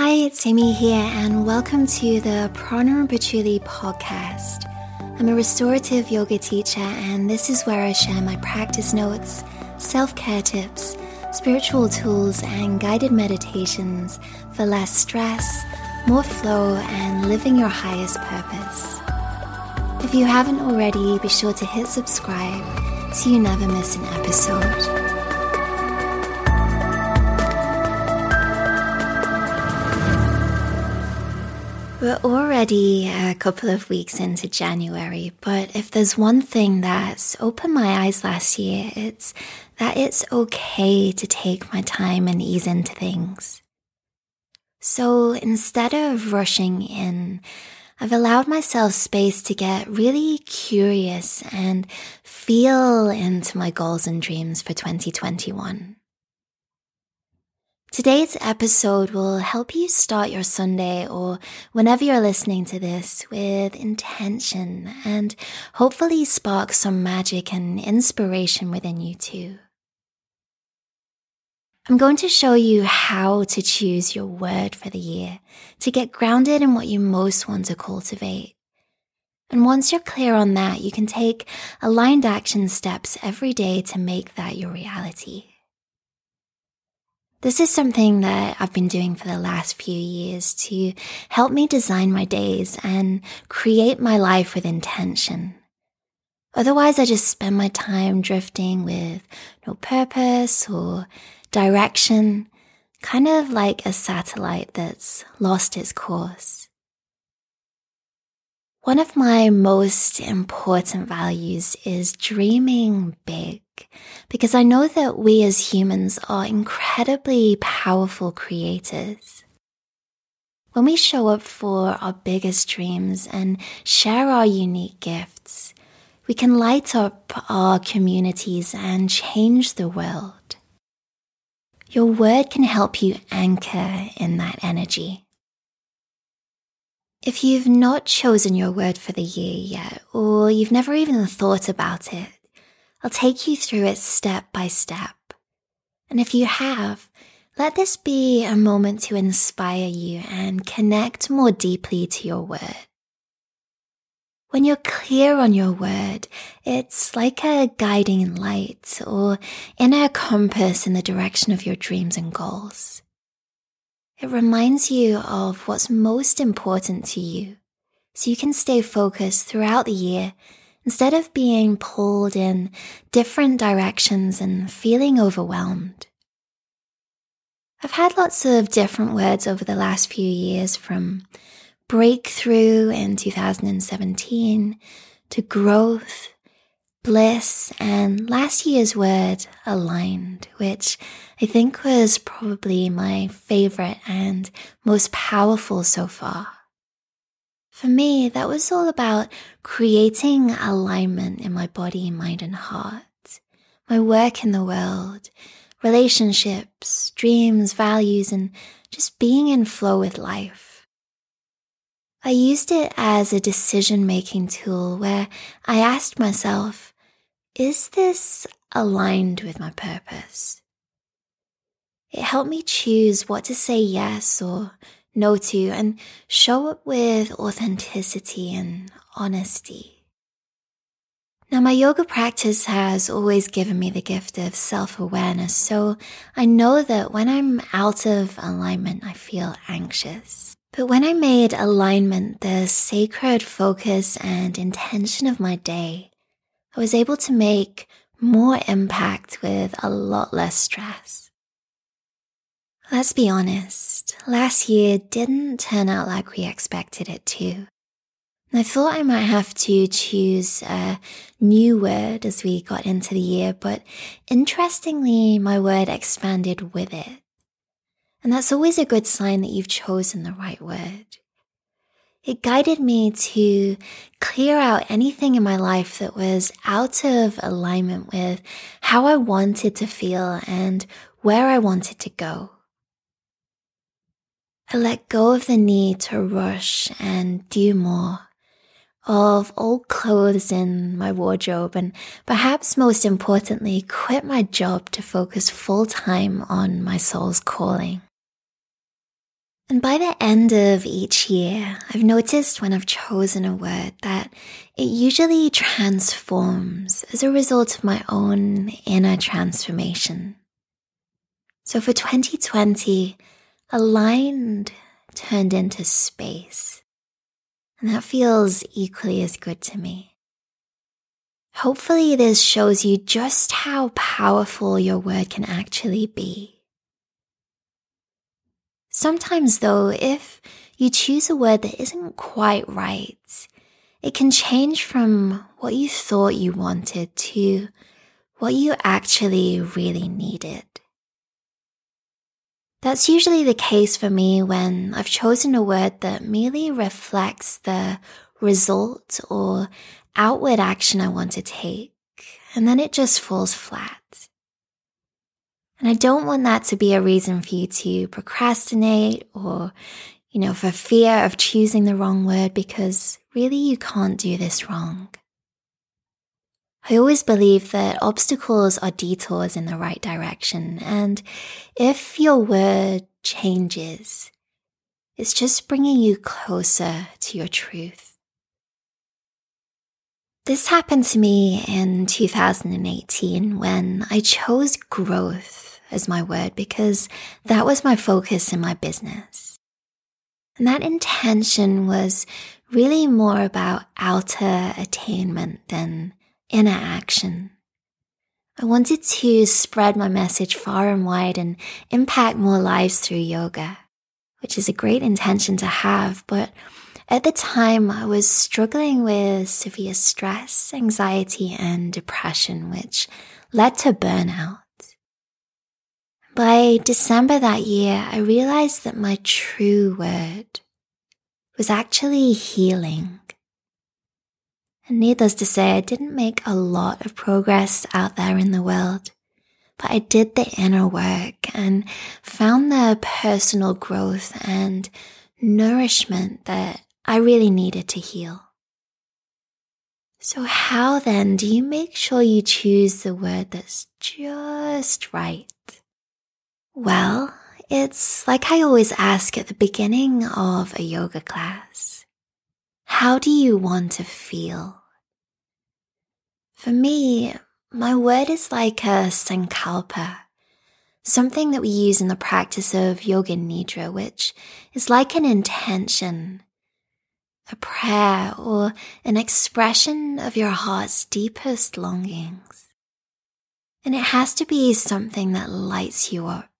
Hi, it's Amy here, and welcome to the Prana Patchouli podcast. I'm a restorative yoga teacher, and this is where I share my practice notes, self care tips, spiritual tools, and guided meditations for less stress, more flow, and living your highest purpose. If you haven't already, be sure to hit subscribe so you never miss an episode. We're already a couple of weeks into January, but if there's one thing that's opened my eyes last year, it's that it's okay to take my time and ease into things. So instead of rushing in, I've allowed myself space to get really curious and feel into my goals and dreams for 2021. Today's episode will help you start your Sunday or whenever you're listening to this with intention and hopefully spark some magic and inspiration within you too. I'm going to show you how to choose your word for the year to get grounded in what you most want to cultivate. And once you're clear on that, you can take aligned action steps every day to make that your reality. This is something that I've been doing for the last few years to help me design my days and create my life with intention. Otherwise, I just spend my time drifting with no purpose or direction, kind of like a satellite that's lost its course. One of my most important values is dreaming big because I know that we as humans are incredibly powerful creators. When we show up for our biggest dreams and share our unique gifts, we can light up our communities and change the world. Your word can help you anchor in that energy. If you've not chosen your word for the year yet, or you've never even thought about it, I'll take you through it step by step. And if you have, let this be a moment to inspire you and connect more deeply to your word. When you're clear on your word, it's like a guiding light or inner compass in the direction of your dreams and goals. It reminds you of what's most important to you so you can stay focused throughout the year instead of being pulled in different directions and feeling overwhelmed. I've had lots of different words over the last few years from breakthrough in 2017 to growth bliss, and last year's word, aligned, which I think was probably my favorite and most powerful so far. For me, that was all about creating alignment in my body, mind, and heart, my work in the world, relationships, dreams, values, and just being in flow with life. I used it as a decision making tool where I asked myself, is this aligned with my purpose? It helped me choose what to say yes or no to and show up with authenticity and honesty. Now, my yoga practice has always given me the gift of self awareness, so I know that when I'm out of alignment, I feel anxious. But when I made alignment the sacred focus and intention of my day, I was able to make more impact with a lot less stress. Let's be honest, last year didn't turn out like we expected it to. I thought I might have to choose a new word as we got into the year, but interestingly, my word expanded with it. And that's always a good sign that you've chosen the right word. It guided me to clear out anything in my life that was out of alignment with how I wanted to feel and where I wanted to go. I let go of the need to rush and do more, of old clothes in my wardrobe, and perhaps most importantly, quit my job to focus full time on my soul's calling. And by the end of each year, I've noticed when I've chosen a word that it usually transforms as a result of my own inner transformation. So for 2020, aligned turned into space. And that feels equally as good to me. Hopefully, this shows you just how powerful your word can actually be. Sometimes, though, if you choose a word that isn't quite right, it can change from what you thought you wanted to what you actually really needed. That's usually the case for me when I've chosen a word that merely reflects the result or outward action I want to take, and then it just falls flat. And I don't want that to be a reason for you to procrastinate or, you know, for fear of choosing the wrong word because really you can't do this wrong. I always believe that obstacles are detours in the right direction. And if your word changes, it's just bringing you closer to your truth. This happened to me in 2018 when I chose growth as my word because that was my focus in my business. And that intention was really more about outer attainment than inner action. I wanted to spread my message far and wide and impact more lives through yoga, which is a great intention to have. But at the time, I was struggling with severe stress, anxiety, and depression, which led to burnout. By December that year, I realized that my true word was actually healing. And needless to say, I didn't make a lot of progress out there in the world, but I did the inner work and found the personal growth and nourishment that I really needed to heal. So, how then do you make sure you choose the word that's just right? Well, it's like I always ask at the beginning of a yoga class. How do you want to feel? For me, my word is like a sankalpa, something that we use in the practice of yoga nidra, which is like an intention, a prayer, or an expression of your heart's deepest longings. And it has to be something that lights you up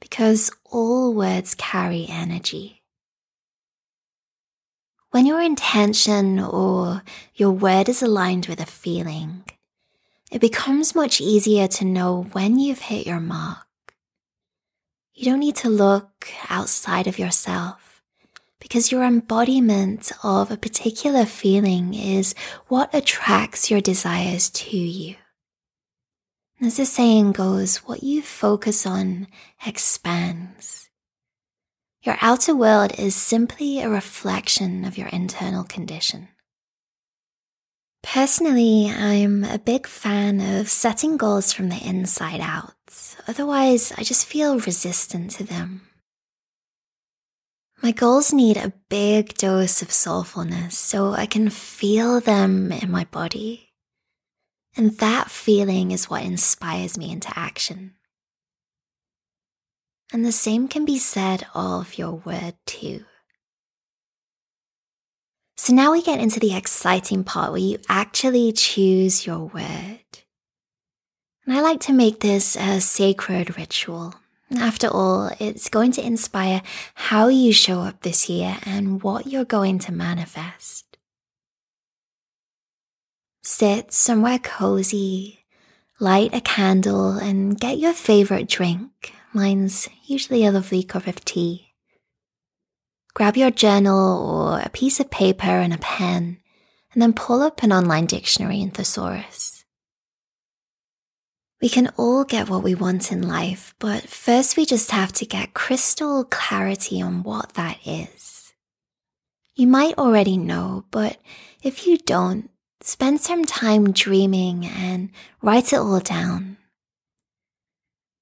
because all words carry energy. When your intention or your word is aligned with a feeling, it becomes much easier to know when you've hit your mark. You don't need to look outside of yourself because your embodiment of a particular feeling is what attracts your desires to you. As the saying goes, what you focus on expands. Your outer world is simply a reflection of your internal condition. Personally, I'm a big fan of setting goals from the inside out. Otherwise, I just feel resistant to them. My goals need a big dose of soulfulness so I can feel them in my body. And that feeling is what inspires me into action. And the same can be said of your word too. So now we get into the exciting part where you actually choose your word. And I like to make this a sacred ritual. After all, it's going to inspire how you show up this year and what you're going to manifest. Sit somewhere cozy, light a candle, and get your favorite drink. Mine's usually a lovely cup of tea. Grab your journal or a piece of paper and a pen, and then pull up an online dictionary and thesaurus. We can all get what we want in life, but first we just have to get crystal clarity on what that is. You might already know, but if you don't, Spend some time dreaming and write it all down.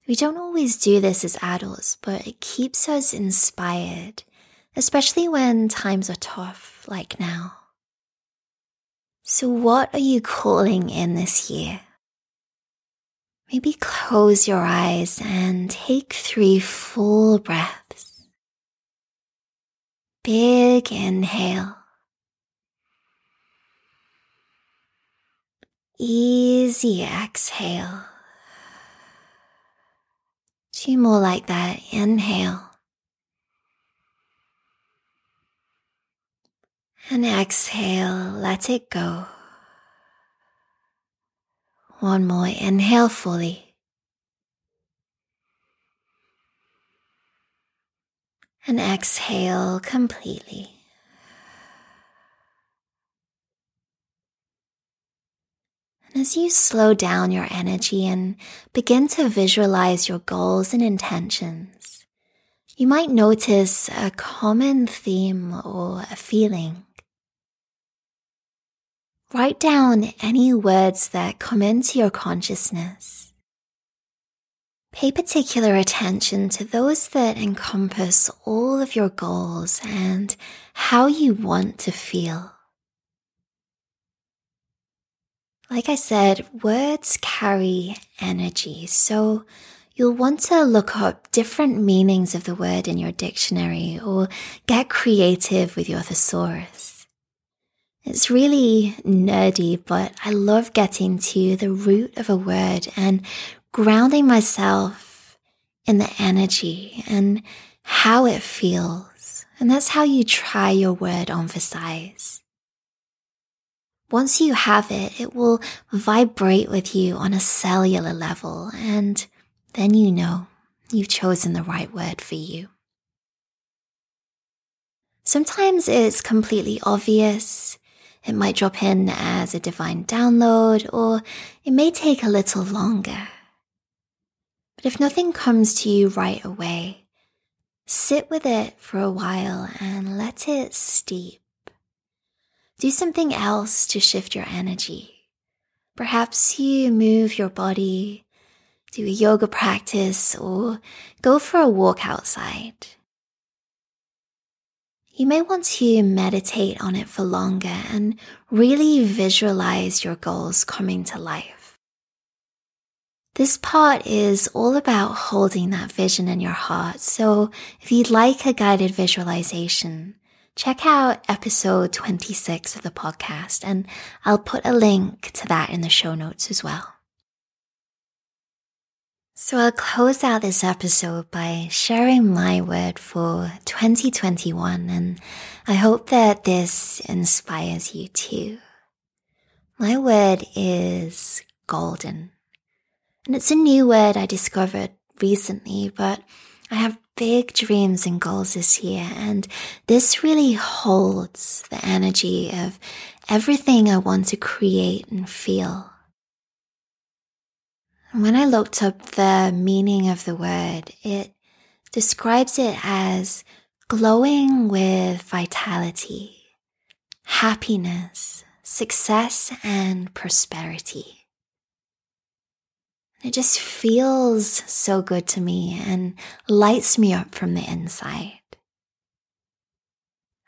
We don't always do this as adults, but it keeps us inspired, especially when times are tough like now. So, what are you calling in this year? Maybe close your eyes and take three full breaths. Big inhale. Easy exhale. Two more like that. Inhale. And exhale, let it go. One more inhale fully. And exhale completely. And as you slow down your energy and begin to visualize your goals and intentions, you might notice a common theme or a feeling. Write down any words that come into your consciousness. Pay particular attention to those that encompass all of your goals and how you want to feel. Like I said, words carry energy, so you'll want to look up different meanings of the word in your dictionary or get creative with your thesaurus. It's really nerdy, but I love getting to the root of a word and grounding myself in the energy and how it feels. And that's how you try your word on for size. Once you have it, it will vibrate with you on a cellular level, and then you know you've chosen the right word for you. Sometimes it's completely obvious. It might drop in as a divine download, or it may take a little longer. But if nothing comes to you right away, sit with it for a while and let it steep. Do something else to shift your energy. Perhaps you move your body, do a yoga practice, or go for a walk outside. You may want to meditate on it for longer and really visualize your goals coming to life. This part is all about holding that vision in your heart. So if you'd like a guided visualization, check out episode 26 of the podcast, and I'll put a link to that in the show notes as well. So I'll close out this episode by sharing my word for 2021, and I hope that this inspires you too. My word is golden. And it's a new word I discovered recently, but I have big dreams and goals this year, and this really holds the energy of everything I want to create and feel. When I looked up the meaning of the word, it describes it as glowing with vitality, happiness, success, and prosperity. It just feels so good to me and lights me up from the inside.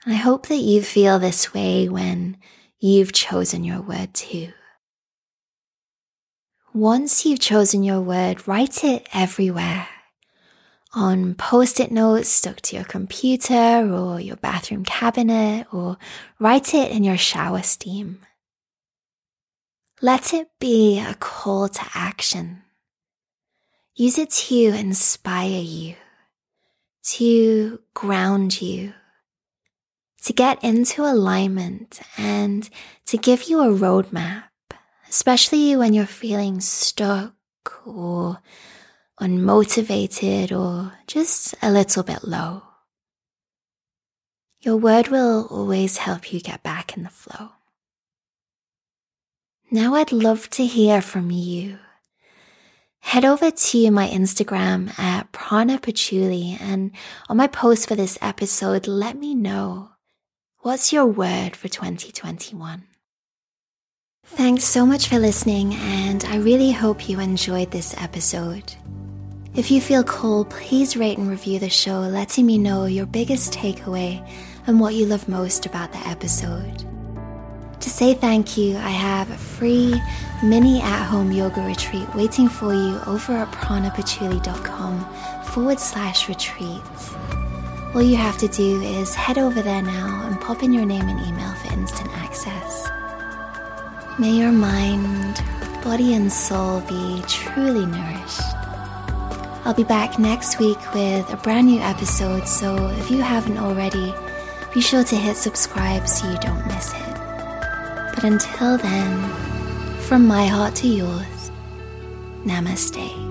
I hope that you feel this way when you've chosen your word too. Once you've chosen your word, write it everywhere on post it notes stuck to your computer or your bathroom cabinet, or write it in your shower steam. Let it be a call to action. Use it to inspire you, to ground you, to get into alignment and to give you a roadmap, especially when you're feeling stuck or unmotivated or just a little bit low. Your word will always help you get back in the flow. Now I'd love to hear from you head over to my Instagram at Prana Patchouli and on my post for this episode, let me know what's your word for 2021. Thanks so much for listening, and I really hope you enjoyed this episode. If you feel cool, please rate and review the show, letting me know your biggest takeaway and what you love most about the episode. To say thank you, I have a free mini at home yoga retreat waiting for you over at pranapatchouli.com forward slash retreat. All you have to do is head over there now and pop in your name and email for instant access. May your mind, body, and soul be truly nourished. I'll be back next week with a brand new episode, so if you haven't already, be sure to hit subscribe so you don't miss it. But until then, from my heart to yours, namaste.